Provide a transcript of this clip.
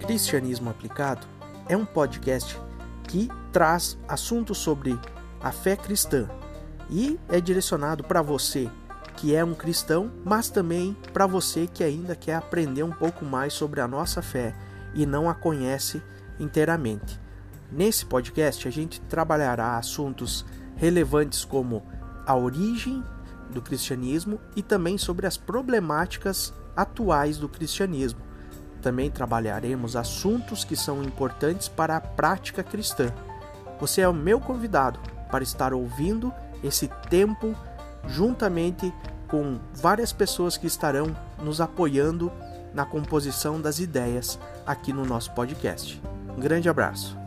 Cristianismo Aplicado é um podcast que traz assuntos sobre a fé cristã e é direcionado para você que é um cristão, mas também para você que ainda quer aprender um pouco mais sobre a nossa fé e não a conhece inteiramente. Nesse podcast, a gente trabalhará assuntos relevantes como a origem do cristianismo e também sobre as problemáticas atuais do cristianismo. Também trabalharemos assuntos que são importantes para a prática cristã. Você é o meu convidado para estar ouvindo esse tempo juntamente com várias pessoas que estarão nos apoiando na composição das ideias aqui no nosso podcast. Um grande abraço.